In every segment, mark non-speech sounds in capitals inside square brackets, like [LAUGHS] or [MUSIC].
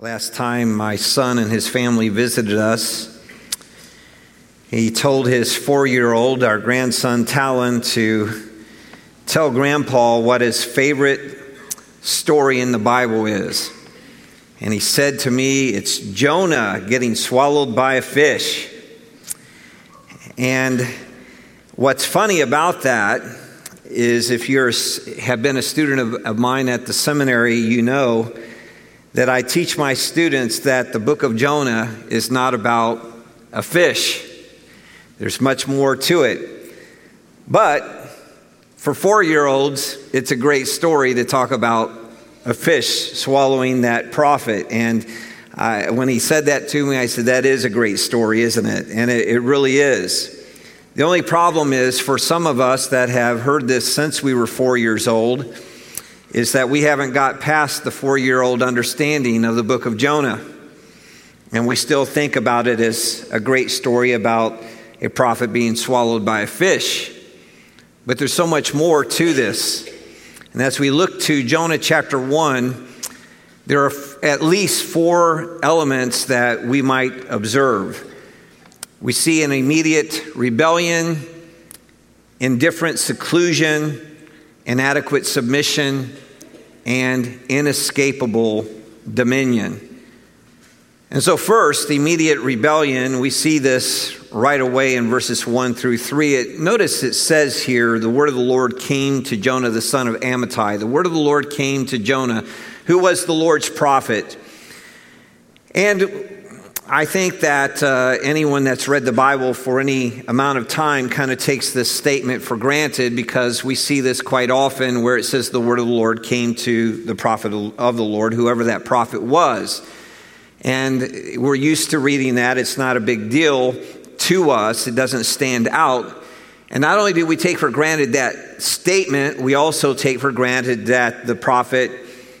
Last time my son and his family visited us, he told his four year old, our grandson Talon, to tell Grandpa what his favorite story in the Bible is. And he said to me, It's Jonah getting swallowed by a fish. And what's funny about that is if you have been a student of, of mine at the seminary, you know that I teach my students that the book of Jonah is not about a fish. There's much more to it. But for four year olds, it's a great story to talk about a fish swallowing that prophet. And I, when he said that to me, I said, That is a great story, isn't it? And it, it really is. The only problem is for some of us that have heard this since we were four years old, is that we haven't got past the four year old understanding of the book of Jonah. And we still think about it as a great story about a prophet being swallowed by a fish. But there's so much more to this. And as we look to Jonah chapter 1, there are at least four elements that we might observe. We see an immediate rebellion, indifferent seclusion, inadequate submission, and inescapable dominion. And so, first, the immediate rebellion, we see this right away in verses 1 through 3. It, notice it says here, the word of the Lord came to Jonah, the son of Amittai. The word of the Lord came to Jonah, who was the Lord's prophet. And I think that uh, anyone that's read the Bible for any amount of time kind of takes this statement for granted because we see this quite often where it says the word of the Lord came to the prophet of the Lord, whoever that prophet was. And we're used to reading that. It's not a big deal to us, it doesn't stand out. And not only do we take for granted that statement, we also take for granted that the prophet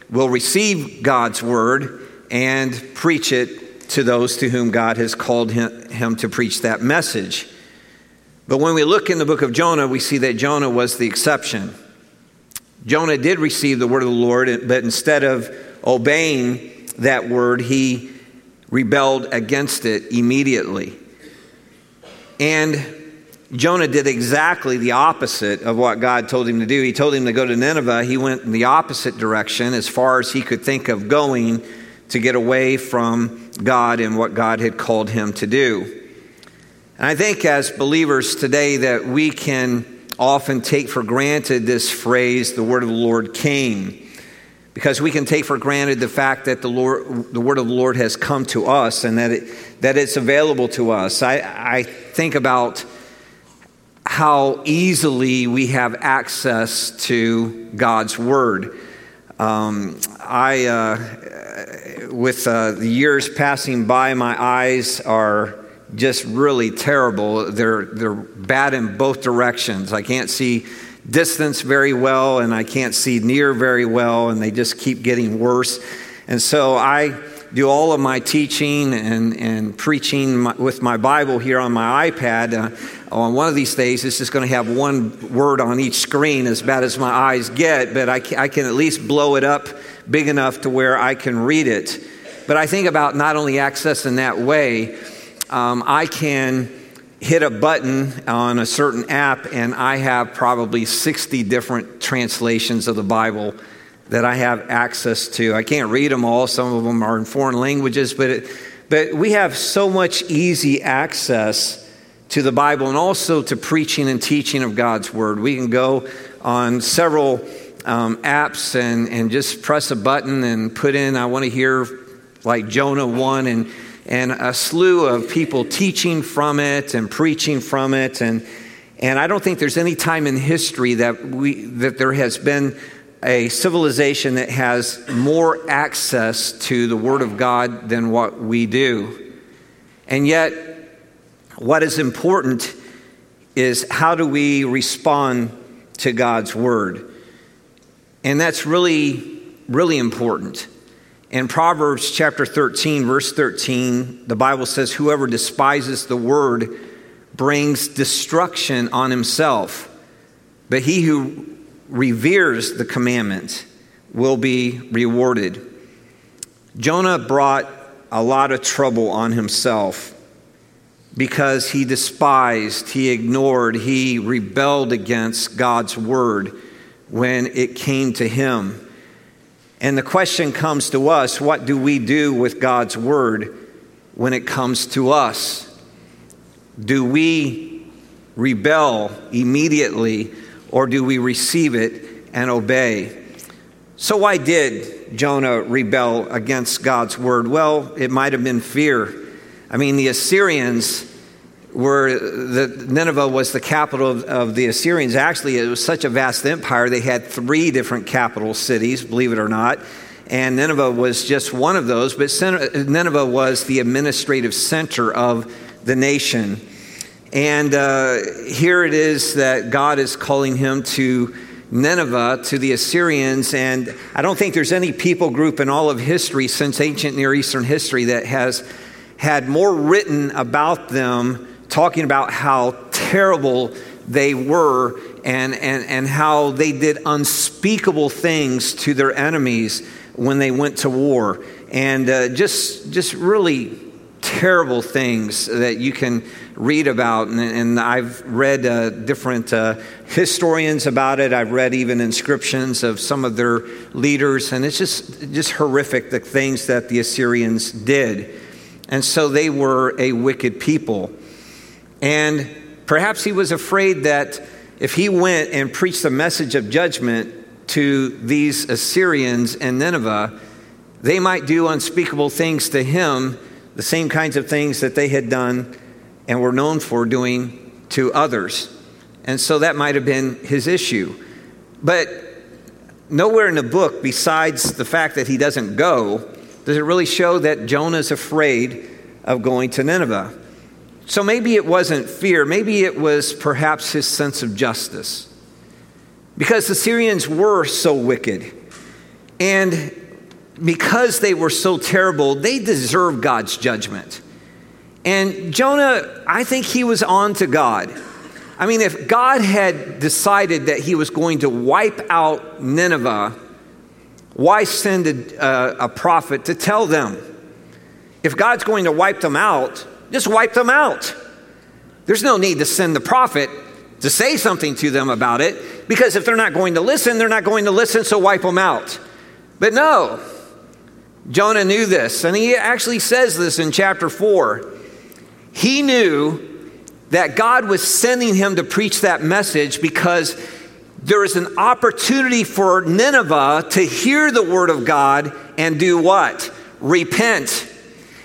will receive God's word and preach it to those to whom God has called him, him to preach that message. But when we look in the book of Jonah, we see that Jonah was the exception. Jonah did receive the word of the Lord, but instead of obeying that word, he rebelled against it immediately. And Jonah did exactly the opposite of what God told him to do. He told him to go to Nineveh. He went in the opposite direction as far as he could think of going to get away from God and what God had called him to do. And I think as believers today that we can often take for granted this phrase, the word of the Lord came, because we can take for granted the fact that the, Lord, the word of the Lord has come to us and that, it, that it's available to us. I, I think about how easily we have access to God's word. Um, I, uh, with uh, the years passing by, my eyes are just really terrible. They're, they're bad in both directions. I can't see distance very well, and I can't see near very well, and they just keep getting worse. And so I do all of my teaching and, and preaching my, with my Bible here on my iPad. Uh, on one of these days, it's just going to have one word on each screen, as bad as my eyes get, but I, I can at least blow it up big enough to where I can read it. But I think about not only accessing that way, um, I can hit a button on a certain app, and I have probably 60 different translations of the Bible that I have access to. I can't read them all, some of them are in foreign languages, but, it, but we have so much easy access to the Bible and also to preaching and teaching of God's Word. We can go on several um, apps and, and just press a button and put in, I want to hear like Jonah 1 and, and a slew of people teaching from it and preaching from it. And, and I don't think there's any time in history that, we, that there has been a civilization that has more access to the Word of God than what we do. And yet, what is important is how do we respond to God's Word? And that's really, really important. In Proverbs chapter 13, verse 13, the Bible says, Whoever despises the Word brings destruction on himself, but he who reveres the commandment will be rewarded. Jonah brought a lot of trouble on himself because he despised, he ignored, he rebelled against God's word when it came to him. And the question comes to us what do we do with God's word when it comes to us? Do we rebel immediately or do we receive it and obey? So, why did Jonah rebel against God's word? Well, it might have been fear. I mean, the Assyrians were, Nineveh was the capital of, of the Assyrians. Actually, it was such a vast empire, they had three different capital cities, believe it or not. And Nineveh was just one of those, but Nineveh was the administrative center of the nation. And uh, here it is that God is calling him to Nineveh, to the Assyrians. And I don't think there's any people group in all of history since ancient Near Eastern history that has had more written about them, talking about how terrible they were and, and, and how they did unspeakable things to their enemies when they went to war. And uh, just, just really terrible things that you can read about. And, and I've read uh, different uh, historians about it. I've read even inscriptions of some of their leaders. And it's just, just horrific the things that the Assyrians did. And so they were a wicked people. And perhaps he was afraid that if he went and preached the message of judgment to these Assyrians and Nineveh, they might do unspeakable things to him the same kinds of things that they had done and were known for doing to others. And so that might have been his issue. But nowhere in the book, besides the fact that he doesn't go, does it really show that Jonah's afraid of going to Nineveh. So maybe it wasn't fear, maybe it was perhaps his sense of justice. Because the Assyrians were so wicked. And because they were so terrible, they deserve God's judgment. And Jonah, I think he was on to God. I mean, if God had decided that he was going to wipe out Nineveh, why send a, a, prophet to tell them? If God's going to wipe them out, just wipe them out. There's no need to send the prophet to say something to them about it because if they're not going to listen, they're not going to listen, so wipe them out. But no, Jonah knew this, and he actually says this in chapter 4. He knew that God was sending him to preach that message because there is an opportunity for Nineveh to hear the word of God and do what? Repent.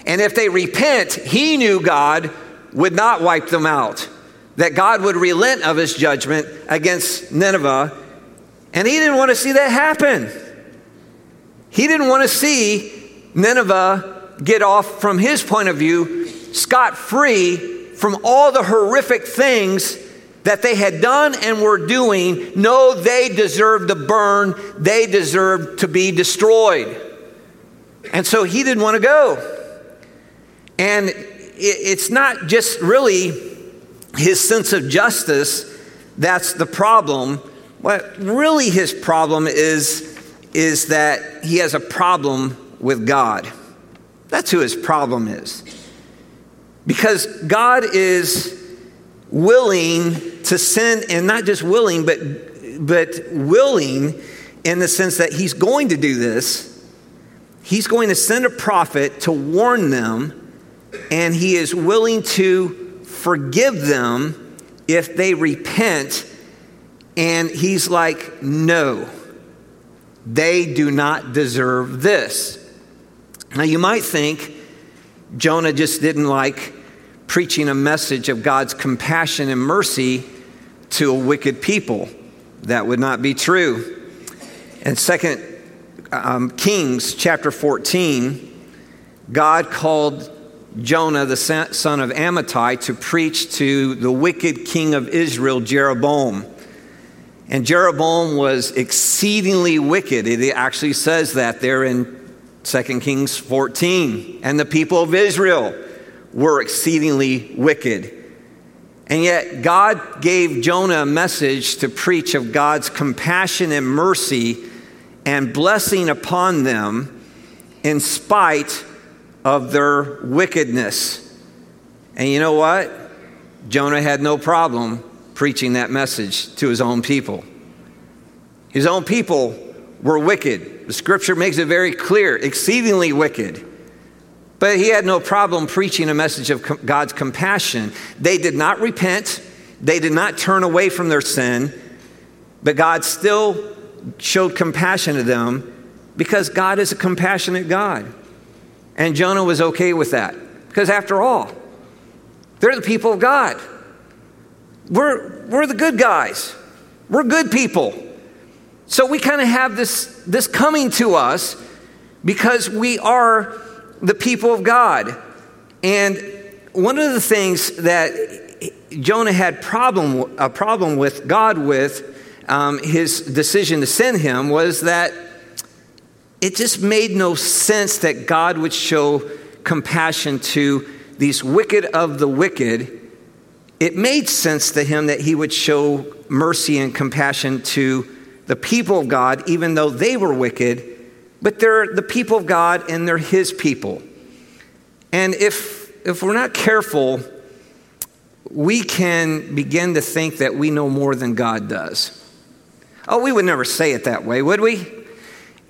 And if they repent, he knew God would not wipe them out, that God would relent of his judgment against Nineveh. And he didn't want to see that happen. He didn't want to see Nineveh get off, from his point of view, scot free from all the horrific things that they had done and were doing. No, they deserved to burn, they deserved to be destroyed. And so he didn't want to go. And it's not just really his sense of justice that's the problem. What really his problem is is that he has a problem with God. That's who his problem is. Because God is willing to send, and not just willing, but, but willing in the sense that he's going to do this. He's going to send a prophet to warn them, and he is willing to forgive them if they repent. And he's like, no they do not deserve this. Now, you might think Jonah just didn't like preaching a message of God's compassion and mercy to a wicked people. That would not be true. In 2 um, Kings chapter 14, God called Jonah, the son of Amittai, to preach to the wicked king of Israel, Jeroboam. And Jeroboam was exceedingly wicked. It actually says that there in 2 Kings 14. And the people of Israel were exceedingly wicked. And yet, God gave Jonah a message to preach of God's compassion and mercy and blessing upon them. in spite of their wickedness. And you know what? Jonah had no problem preaching that message to his own people. His own people were wicked. The scripture makes it very clear exceedingly wicked. But he had no problem preaching a message of God's compassion. They did not repent, they did not turn away from their sin, but God still showed compassion to them because God is a compassionate God. And Jonah was okay with that because, after all, they're the people of God. We're, we're the good guys, we're good people. So we kind of have this, this coming to us because we are the people of God. And one of the things that Jonah had problem, a problem with God with um, his decision to send him was that it just made no sense that God would show compassion to these wicked of the wicked. It made sense to him that he would show mercy and compassion to the people of God, even though they were wicked, but they're the people of God and they're his people. And if, if we're not careful, we can begin to think that we know more than God does. Oh, we would never say it that way, would we?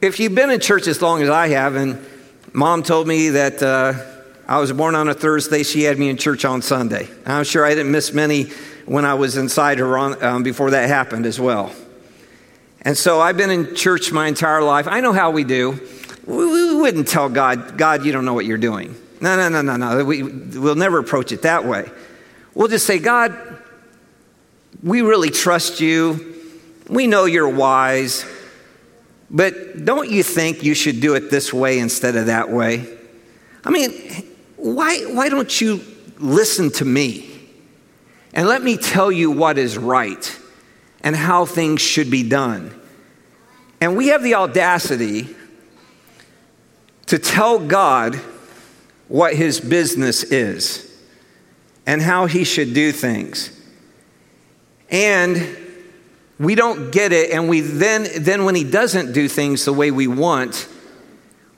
If you've been in church as long as I have, and mom told me that uh, I was born on a Thursday, she had me in church on Sunday. I'm sure I didn't miss many when I was inside her on, um, before that happened as well. And so I've been in church my entire life. I know how we do. We, wouldn't tell God, God, you don't know what you're doing. No, no, no, no, no. We, we'll never approach it that way. We'll just say, God, we really trust you. We know you're wise, but don't you think you should do it this way instead of that way? I mean, why, why don't you listen to me and let me tell you what is right and how things should be done? And we have the audacity to tell God what his business is and how he should do things. And we don't get it and we then then when he doesn't do things the way we want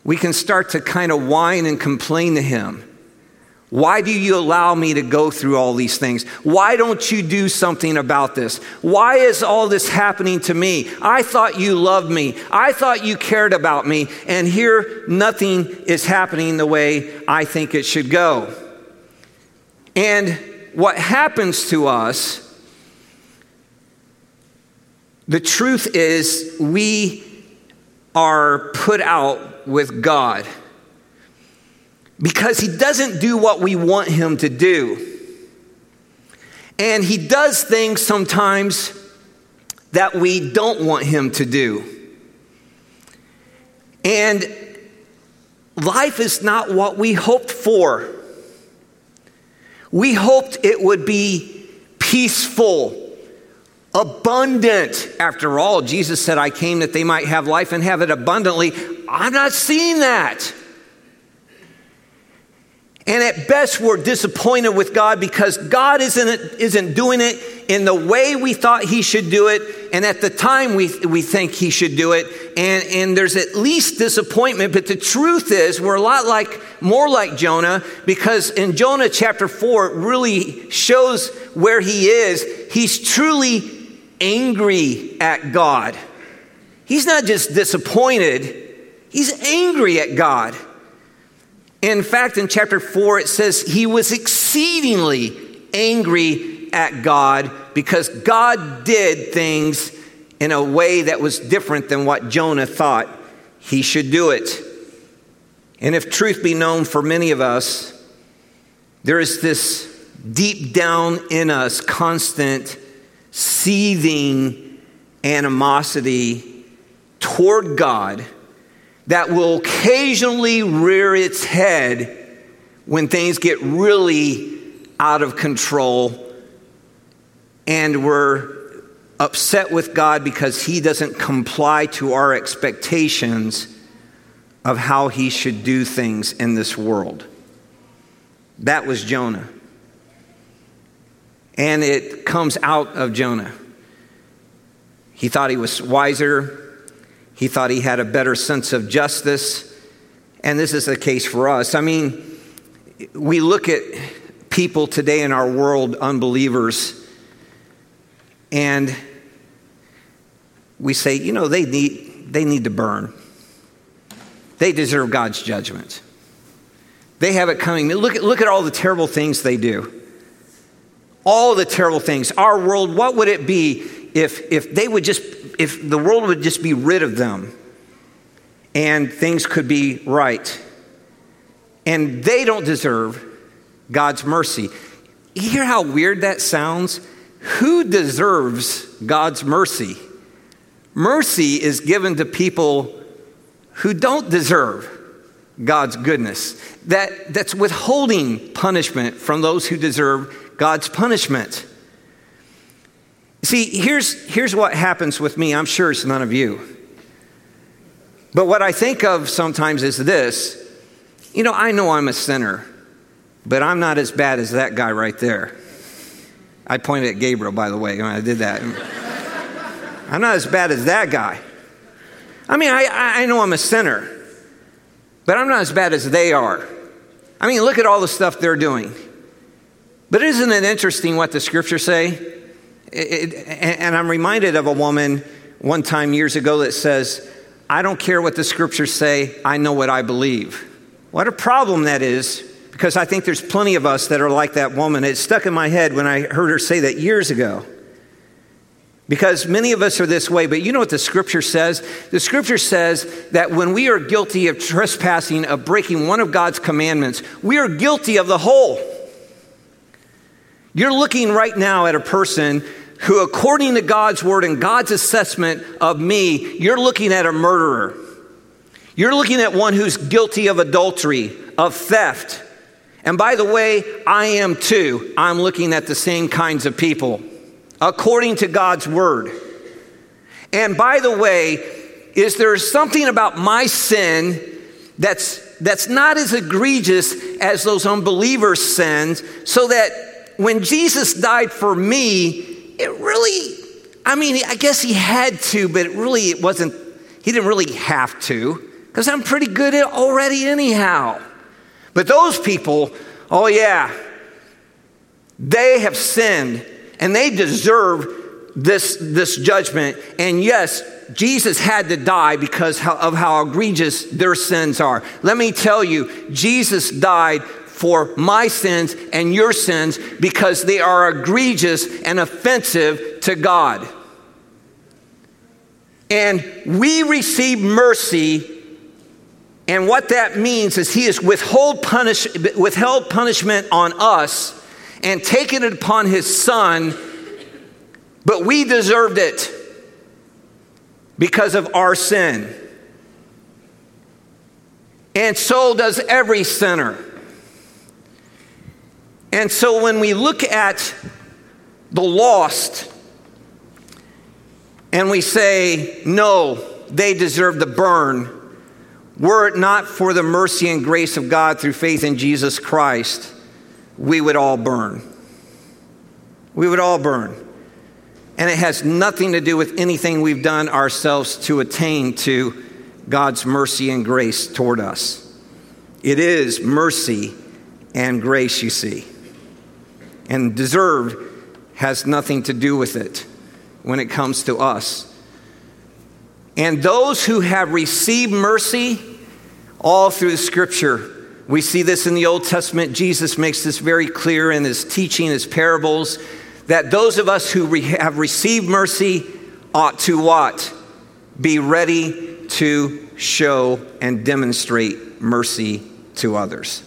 we can start to kind of whine and complain to him. Why do you allow me to go through all these things? Why don't you do something about this? Why is all this happening to me? I thought you loved me. I thought you cared about me and here nothing is happening the way i think it should go. And what happens to us the truth is, we are put out with God because He doesn't do what we want Him to do. And He does things sometimes that we don't want Him to do. And life is not what we hoped for. We hoped it would be peaceful abundant. After all, Jesus said, I came that they might have life and have it abundantly. I'm not seeing that. And at best, we're disappointed with God because God isn't, isn't doing it in the way we thought He should do it, and at the time we, we think He should do it. And, and there's at least disappointment, but the truth is, we're a lot like, more like Jonah, because in Jonah chapter 4, it really shows where he is. He's truly angry at God. He's not just disappointed, he's angry at God. In fact, in chapter 4, it says he was exceedingly angry at God because God did things in a way that was different than what Jonah thought he should do it. And if truth be known for many of us, there is this deep down in us constant seething animosity toward God that will occasionally rear its head when things get really out of control and we're upset with God because He doesn't comply to our expectations of how He should do things in this world. That was Jonah and it comes out of Jonah. He thought he was wiser, he thought he had a better sense of justice, and this is the case for us. I mean, we look at people today in our world, unbelievers, and we say, you know, they need, they need to burn. They deserve God's judgment. They have it coming. Look look at all the terrible things they do. All the terrible things. Our world, what would it be if, if they would just, if the world would just be rid of them and things could be right? And they don't deserve God's mercy. You hear how weird that sounds? Who deserves God's mercy? Mercy is given to people who don't deserve God's goodness. That, that's withholding punishment from those who deserve God's punishment. See, here's, here's what happens with me. I'm sure it's none of you. But what I think of sometimes is this you know, I know I'm a sinner, but I'm not as bad as that guy right there. I pointed at Gabriel, by the way, when I did that. [LAUGHS] I'm not as bad as that guy. I mean, I, I know I'm a sinner, but I'm not as bad as they are. I mean, look at all the stuff they're doing. But isn't it interesting what the scriptures say? It, it, and I'm reminded of a woman one time years ago that says, I don't care what the scriptures say, I know what I believe. What a problem that is, because I think there's plenty of us that are like that woman. It stuck in my head when I heard her say that years ago. Because many of us are this way, but you know what the scripture says? The scripture says that when we are guilty of trespassing, of breaking one of God's commandments, we are guilty of the whole. You're looking right now at a person who, according to God's word and God's assessment of me, you're looking at a murderer. You're looking at one who's guilty of adultery, of theft. And by the way, I am too. I'm looking at the same kinds of people according to God's word. And by the way, is there something about my sin that's that's not as egregious as those unbelievers' sins, so that when Jesus died for me, it really, I mean, I guess he had to, but it really it wasn't, he didn't really have to, because I'm pretty good at already anyhow. But those people, oh yeah, they have sinned and they deserve this, this judgment. And yes, Jesus had to die because of how egregious their sins are. Let me tell you, Jesus died for my sins and your sins because they are egregious and offensive to God. And we receive mercy, and what that means is He has withheld, punish, withheld punishment on us and taken it upon his son, but we deserved it because of our sin. And so does every sinner. And so when we look at the lost and we say, no, they deserve to burn, were it not for the mercy and grace of God through faith in Jesus Christ, we would all burn. We would all burn. And it has nothing to do with anything we've done ourselves to attain to God's mercy and grace toward us. It is mercy and grace, you see. And deserved has nothing to do with it when it comes to us. And those who have received mercy all through the scripture we see this in the Old Testament. Jesus makes this very clear in his teaching, his parables, that those of us who re- have received mercy ought to what? Be ready to show and demonstrate mercy to others.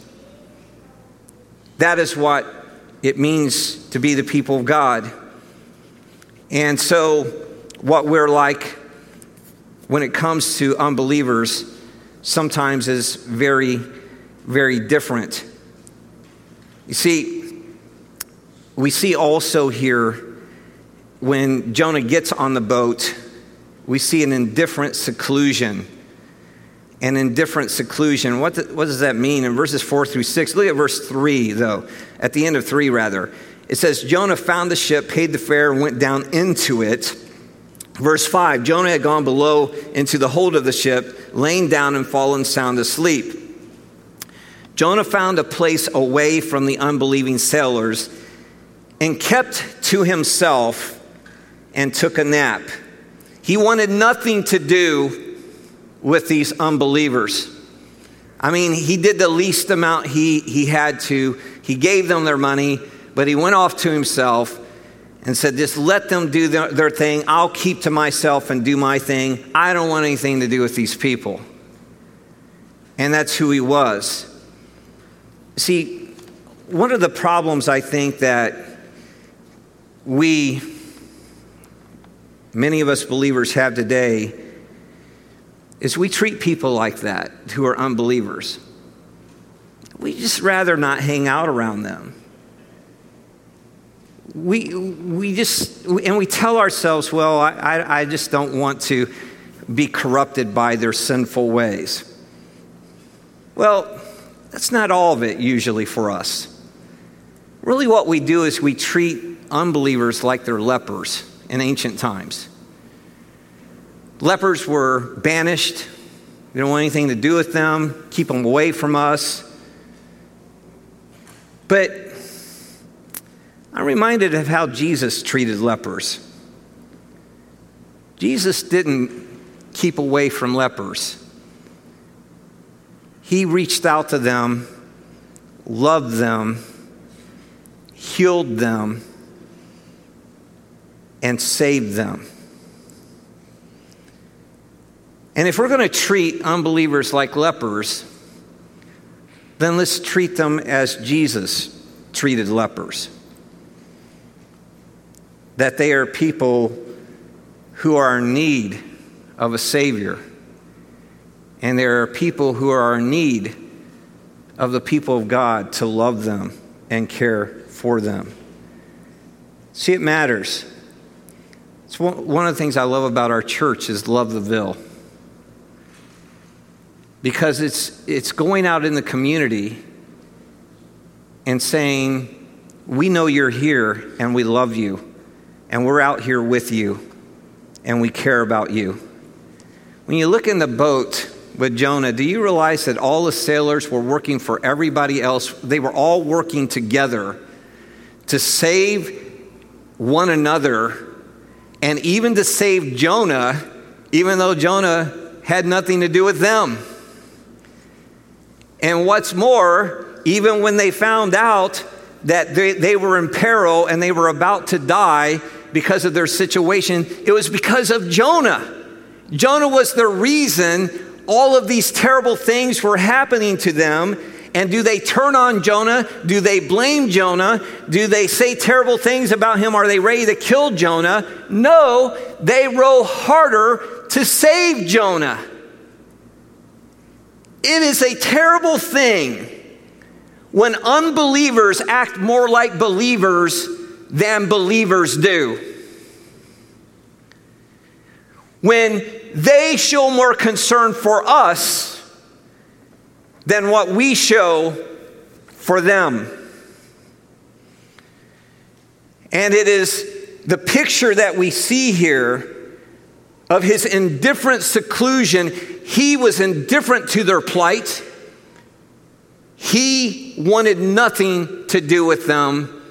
That is what it means to be the people of God. And so, what we're like when it comes to unbelievers sometimes is very very different. You see, we see also here when Jonah gets on the boat, we see an indifferent seclusion. An indifferent seclusion. What, the, what does that mean? In verses 4 through 6, look at verse 3, though, at the end of 3, rather. It says, Jonah found the ship, paid the fare, and went down into it. Verse 5 Jonah had gone below into the hold of the ship, lain down and fallen sound asleep. Jonah found a place away from the unbelieving sailors and kept to himself and took a nap. He wanted nothing to do with these unbelievers. I mean, he did the least amount he, he had to. He gave them their money, but he went off to himself and said, Just let them do their, their thing. I'll keep to myself and do my thing. I don't want anything to do with these people. And that's who he was. See, one of the problems I think that we, many of us believers, have today is we treat people like that who are unbelievers. We just rather not hang out around them. We, we just, and we tell ourselves, well, I, I just don't want to be corrupted by their sinful ways. Well, that's not all of it usually for us. Really, what we do is we treat unbelievers like they're lepers in ancient times. Lepers were banished. We don't want anything to do with them, keep them away from us. But I'm reminded of how Jesus treated lepers. Jesus didn't keep away from lepers, He reached out to them, loved them, healed them, and saved them. And if we're going to treat unbelievers like lepers, then let's treat them as Jesus treated lepers. That they are people who are in need of a Savior. And there are people who are in need of the people of God to love them and care for them. See, it matters. It's one of the things I love about our church is Love the Ville because it's, it's going out in the community and saying, We know you're here and we love you, and we're out here with you, and we care about you. When you look in the boat with Jonah, do you realize that all the sailors were working for everybody else? They were all working together to save one another and even to save Jonah, even though Jonah had nothing to do with them. And what's more, even when they found out that they, they were in peril and they were about to die because of their situation, it was because of Jonah. Jonah was the reason all of these terrible things were happening to them. And do they turn on Jonah? Do they blame Jonah? Do they say terrible things about him? Are they ready to kill Jonah? No, they row harder to save Jonah. It is a terrible thing when unbelievers act more like believers than believers do. When they show more concern for us than what we show for them. And it is the picture that we see here of his indifferent seclusion he was indifferent to their plight. He wanted nothing to do with them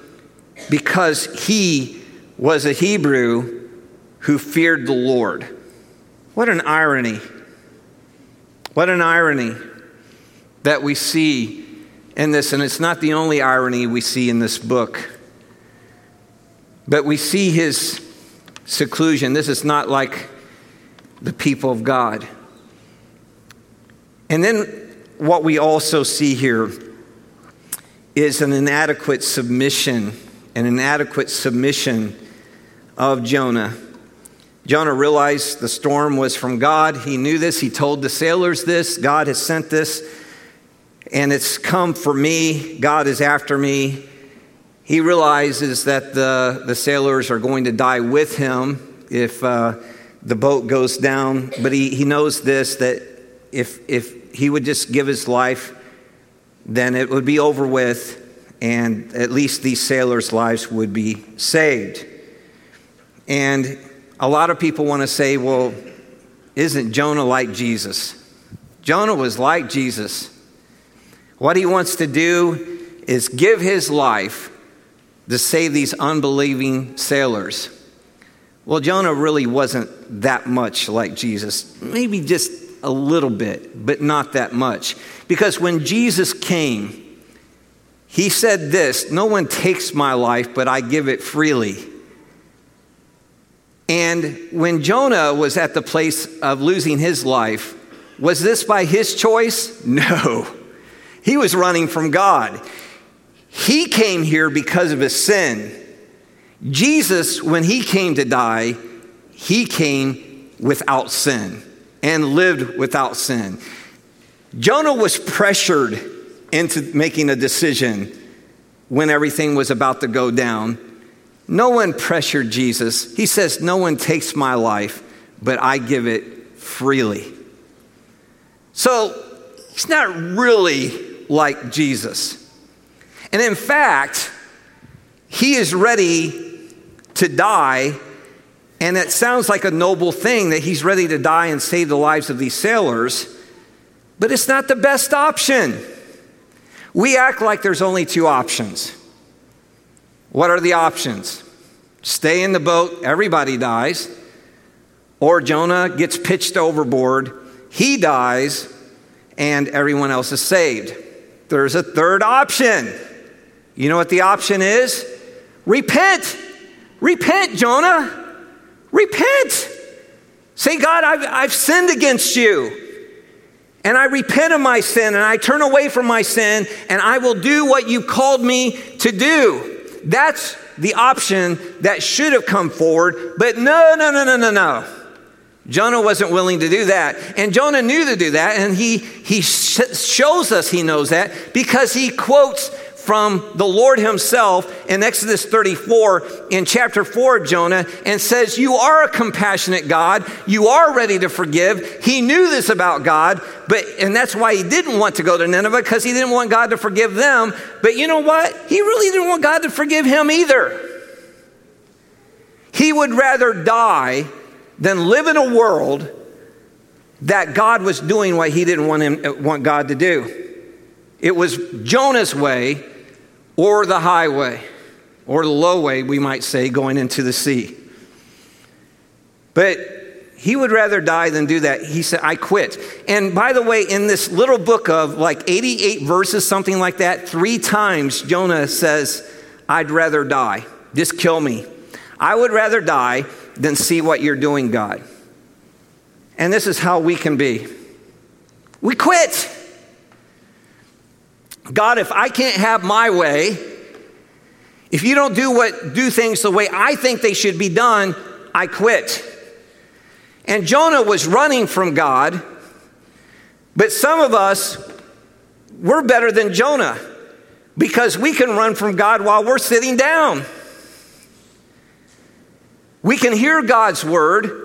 because he was a Hebrew who feared the Lord. What an irony. What an irony that we see in this, and it's not the only irony we see in this book. But we see his seclusion. This is not like the people of God. And then what we also see here is an inadequate submission, an inadequate submission of Jonah. Jonah realized the storm was from God. He knew this. He told the sailors this God has sent this, and it's come for me. God is after me. He realizes that the, the sailors are going to die with him if uh, the boat goes down. But he, he knows this that if, if he would just give his life, then it would be over with, and at least these sailors' lives would be saved. And a lot of people want to say, well, isn't Jonah like Jesus? Jonah was like Jesus. What he wants to do is give his life to save these unbelieving sailors. Well, Jonah really wasn't that much like Jesus, maybe just a little bit, but not that much. Because when Jesus came, he said this No one takes my life, but I give it freely. And when Jonah was at the place of losing his life, was this by his choice? [LAUGHS] No. He was running from God. He came here because of his sin. Jesus, when he came to die, he came without sin and lived without sin. Jonah was pressured into making a decision when everything was about to go down. No one pressured Jesus. He says, No one takes my life, but I give it freely. So he's not really like Jesus. And in fact, he is ready to die. And it sounds like a noble thing that he's ready to die and save the lives of these sailors, but it's not the best option. We act like there's only two options. What are the options? Stay in the boat, everybody dies, or Jonah gets pitched overboard, he dies, and everyone else is saved. There's a third option. You know what the option is? Repent. Repent, Jonah. Repent. Say, God, I've, I've sinned against you. And I repent of my sin and I turn away from my sin and I will do what you called me to do. That's the option that should have come forward, but no, no, no, no, no, no. Jonah wasn't willing to do that. And Jonah knew to do that, and he, he sh- shows us he knows that because he quotes from the Lord Himself in Exodus 34 in chapter 4 of Jonah and says, You are a compassionate God. You are ready to forgive. He knew this about God, but and that's why he didn't want to go to Nineveh because he didn't want God to forgive them. But you know what? He really didn't want God to forgive him either. He would rather die than live in a world that God was doing what he didn't want him want God to do. It was Jonah's way or the highway, or the low way, we might say, going into the sea. But he would rather die than do that. He said, I quit. And by the way, in this little book of like 88 verses, something like that, three times Jonah says, I'd rather die. Just kill me. I would rather die than see what you're doing, God. And this is how we can be. We quit. God, if I can't have my way, if you don't do what do things the way I think they should be done, I quit. And Jonah was running from God, but some of us we're better than Jonah because we can run from God while we're sitting down. We can hear God's word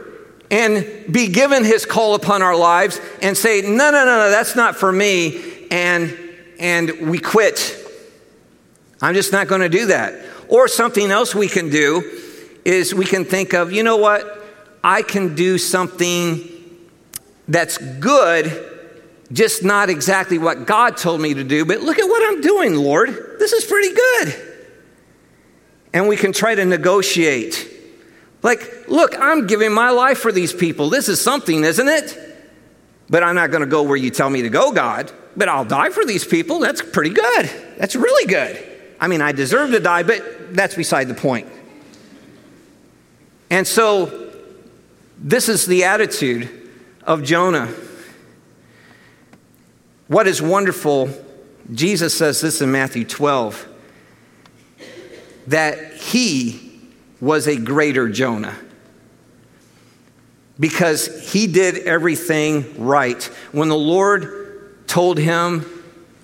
and be given his call upon our lives and say, No, no, no, no, that's not for me. And and we quit. I'm just not going to do that. Or something else we can do is we can think of, you know what? I can do something that's good, just not exactly what God told me to do, but look at what I'm doing, Lord. This is pretty good. And we can try to negotiate. Like, look, I'm giving my life for these people. This is something, isn't it? But I'm not going to go where you tell me to go, God but I'll die for these people. That's pretty good. That's really good. I mean, I deserve to die, but that's beside the point. And so, this is the attitude of Jonah. What is wonderful, Jesus says this in Matthew 12, that he was a greater Jonah because he did everything right. When the Lord told him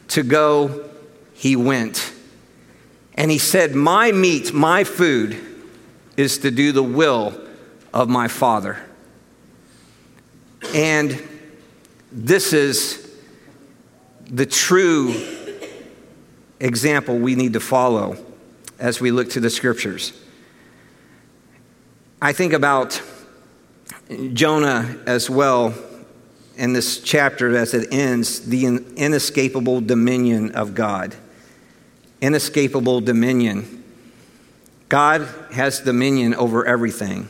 to go, he went. And he said, My meat, my food, is to do the will of my Father. And this is the true example we need to follow as we look to the scriptures. I think about Jonah as well in this chapter as it ends the inescapable dominion of God. Inescapable dominion. God has dominion over everything,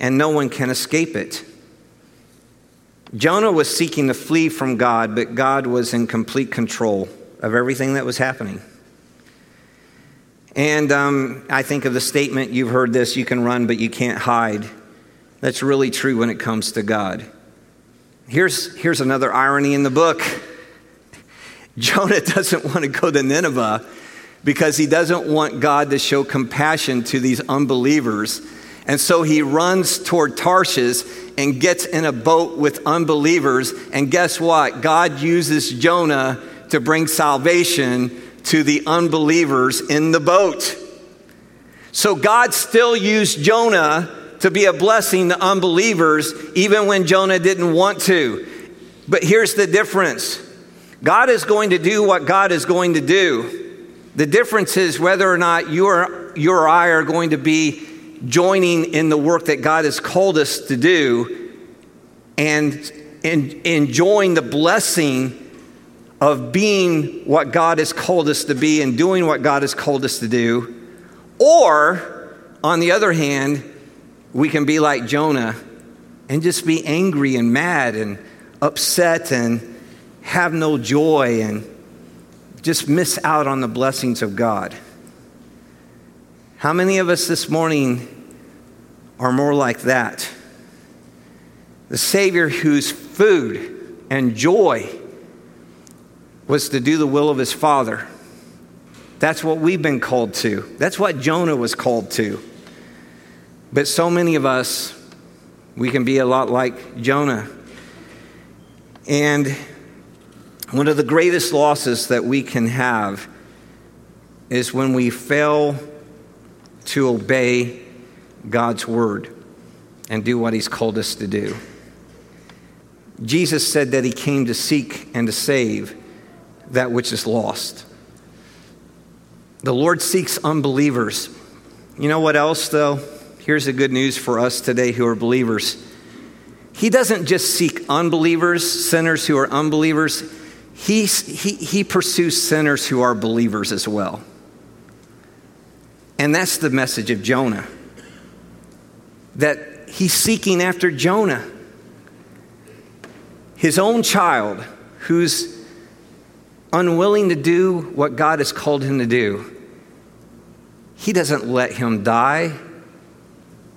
and no one can escape it. Jonah was seeking to flee from God, but God was in complete control of everything that was happening. And um, I think of the statement you've heard this you can run, but you can't hide. That's really true when it comes to God. Here's, here's another irony in the book Jonah doesn't want to go to Nineveh because he doesn't want God to show compassion to these unbelievers. And so he runs toward Tarshish and gets in a boat with unbelievers. And guess what? God uses Jonah to bring salvation to the unbelievers in the boat. So God still used Jonah to be a blessing to unbelievers, even when Jonah didn't want to. But here's the difference God is going to do what God is going to do. The difference is whether or not you or, you or I are going to be joining in the work that God has called us to do and, and enjoying the blessing of being what God has called us to be and doing what God has called us to do. Or, on the other hand, we can be like Jonah and just be angry and mad and upset and have no joy and just miss out on the blessings of God. How many of us this morning are more like that? The Savior whose food and joy was to do the will of his Father. That's what we've been called to. That's what Jonah was called to. But so many of us, we can be a lot like Jonah. And one of the greatest losses that we can have is when we fail to obey God's word and do what he's called us to do. Jesus said that he came to seek and to save that which is lost. The Lord seeks unbelievers. You know what else, though? Here's the good news for us today who are believers. He doesn't just seek unbelievers, sinners who are unbelievers. He, he, he pursues sinners who are believers as well. And that's the message of Jonah. That he's seeking after Jonah, his own child, who's unwilling to do what God has called him to do. He doesn't let him die.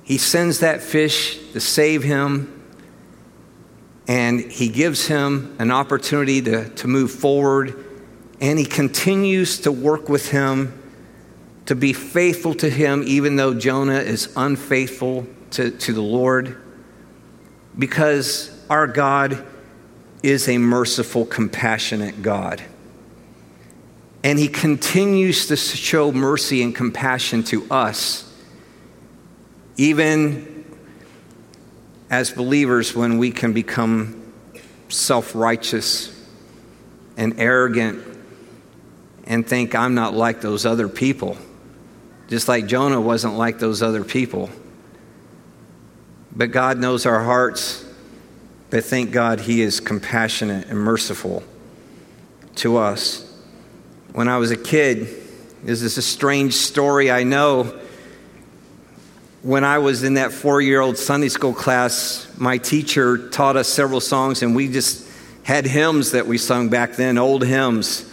He sends that fish to save him, and he gives him an opportunity to, to move forward, and he continues to work with him to be faithful to him, even though Jonah is unfaithful to, to the Lord, because our God is a merciful, compassionate God. And he continues to show mercy and compassion to us even as believers, when we can become self righteous and arrogant and think, I'm not like those other people, just like Jonah wasn't like those other people. But God knows our hearts, but thank God He is compassionate and merciful to us. When I was a kid, this is a strange story, I know when I was in that four year old Sunday school class, my teacher taught us several songs, and we just had hymns that we sung back then, old hymns.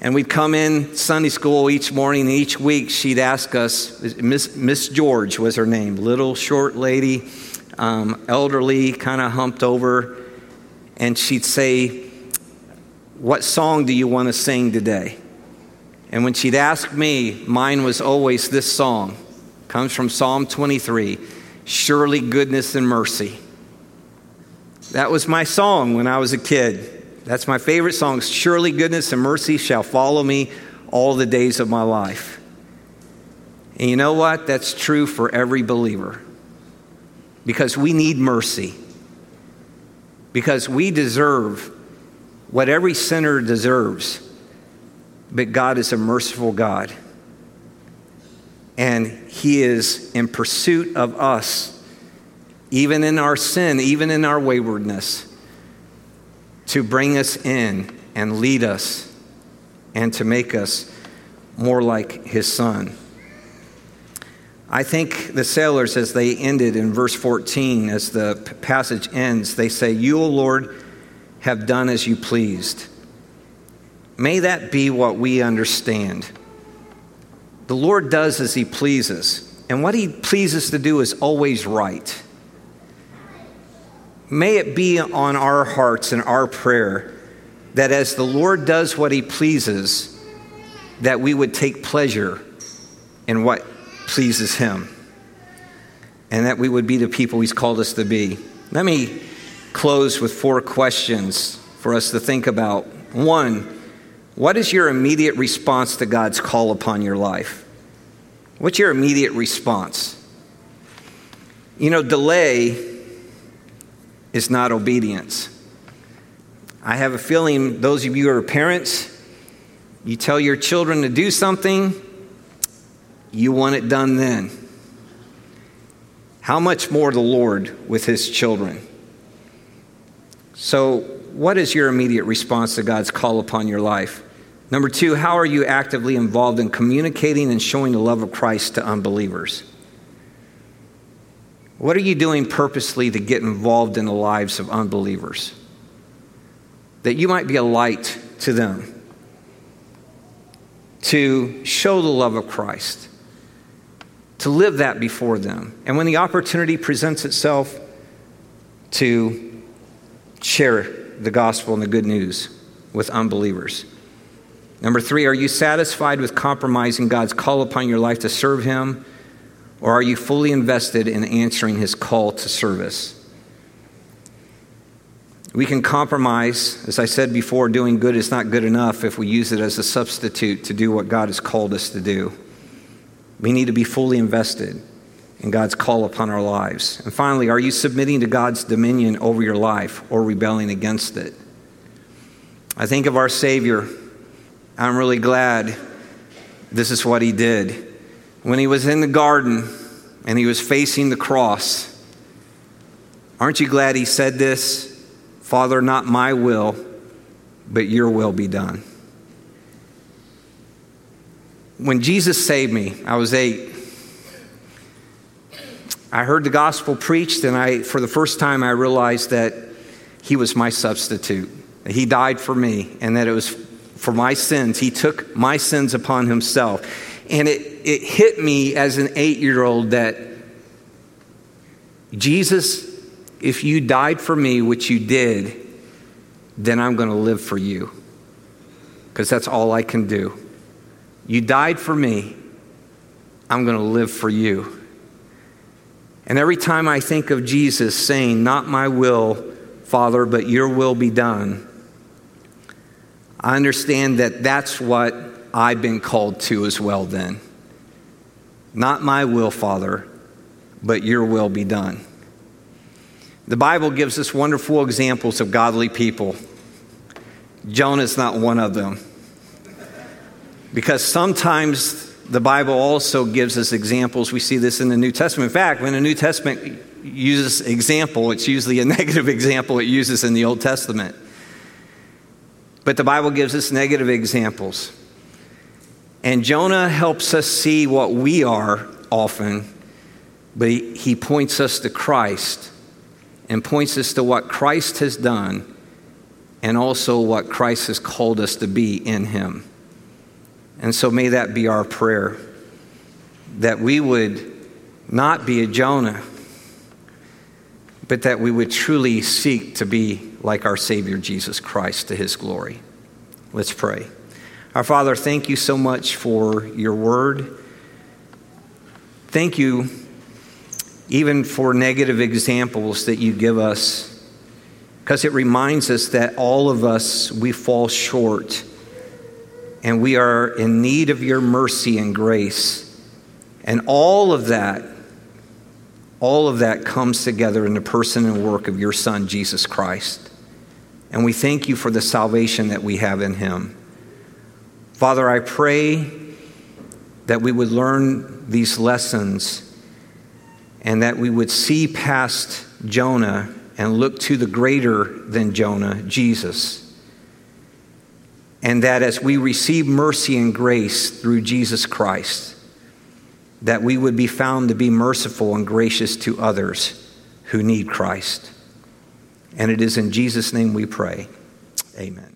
And we'd come in Sunday school each morning, and each week she'd ask us, Miss, Miss George was her name, little short lady, um, elderly, kind of humped over, and she'd say, What song do you want to sing today? And when she'd ask me, mine was always this song comes from Psalm 23 Surely goodness and mercy. That was my song when I was a kid. That's my favorite song. Surely goodness and mercy shall follow me all the days of my life. And you know what? That's true for every believer. Because we need mercy. Because we deserve what every sinner deserves. But God is a merciful God and He is in pursuit of us, even in our sin, even in our waywardness, to bring us in and lead us and to make us more like his son. I think the sailors, as they ended in verse 14, as the passage ends, they say, You, O Lord, have done as you pleased. May that be what we understand. The Lord does as he pleases, and what he pleases to do is always right. May it be on our hearts and our prayer that as the Lord does what he pleases, that we would take pleasure in what pleases him and that we would be the people he's called us to be. Let me close with four questions for us to think about. One, what is your immediate response to God's call upon your life? What's your immediate response? You know, delay is not obedience. I have a feeling those of you who are parents, you tell your children to do something, you want it done then. How much more the Lord with his children? So, what is your immediate response to God's call upon your life? Number two, how are you actively involved in communicating and showing the love of Christ to unbelievers? What are you doing purposely to get involved in the lives of unbelievers? That you might be a light to them, to show the love of Christ, to live that before them. And when the opportunity presents itself, to share the gospel and the good news with unbelievers. Number three, are you satisfied with compromising God's call upon your life to serve Him? Or are you fully invested in answering his call to service? We can compromise, as I said before, doing good is not good enough if we use it as a substitute to do what God has called us to do. We need to be fully invested in God's call upon our lives. And finally, are you submitting to God's dominion over your life or rebelling against it? I think of our Savior. I'm really glad this is what he did when he was in the garden and he was facing the cross. Aren't you glad he said this? Father, not my will, but your will be done. When Jesus saved me, I was eight. I heard the gospel preached, and I, for the first time, I realized that he was my substitute. He died for me, and that it was for my sins. He took my sins upon himself. And it, it hit me as an eight year old that Jesus, if you died for me, which you did, then I'm going to live for you. Because that's all I can do. You died for me, I'm going to live for you. And every time I think of Jesus saying, Not my will, Father, but your will be done, I understand that that's what I've been called to as well, then. Not my will, Father, but your will be done. The Bible gives us wonderful examples of godly people. Jonah's not one of them. Because sometimes the Bible also gives us examples. We see this in the New Testament. In fact, when the New Testament uses example, it's usually a [LAUGHS] negative example it uses in the Old Testament. But the Bible gives us negative examples. And Jonah helps us see what we are often, but he, he points us to Christ and points us to what Christ has done and also what Christ has called us to be in him. And so may that be our prayer that we would not be a Jonah, but that we would truly seek to be like our Savior Jesus Christ to his glory. Let's pray. Our Father, thank you so much for your word. Thank you even for negative examples that you give us, because it reminds us that all of us, we fall short and we are in need of your mercy and grace. And all of that, all of that comes together in the person and work of your Son, Jesus Christ. And we thank you for the salvation that we have in him. Father, I pray that we would learn these lessons and that we would see past Jonah and look to the greater than Jonah, Jesus. And that as we receive mercy and grace through Jesus Christ, that we would be found to be merciful and gracious to others who need Christ. And it is in Jesus' name we pray. Amen.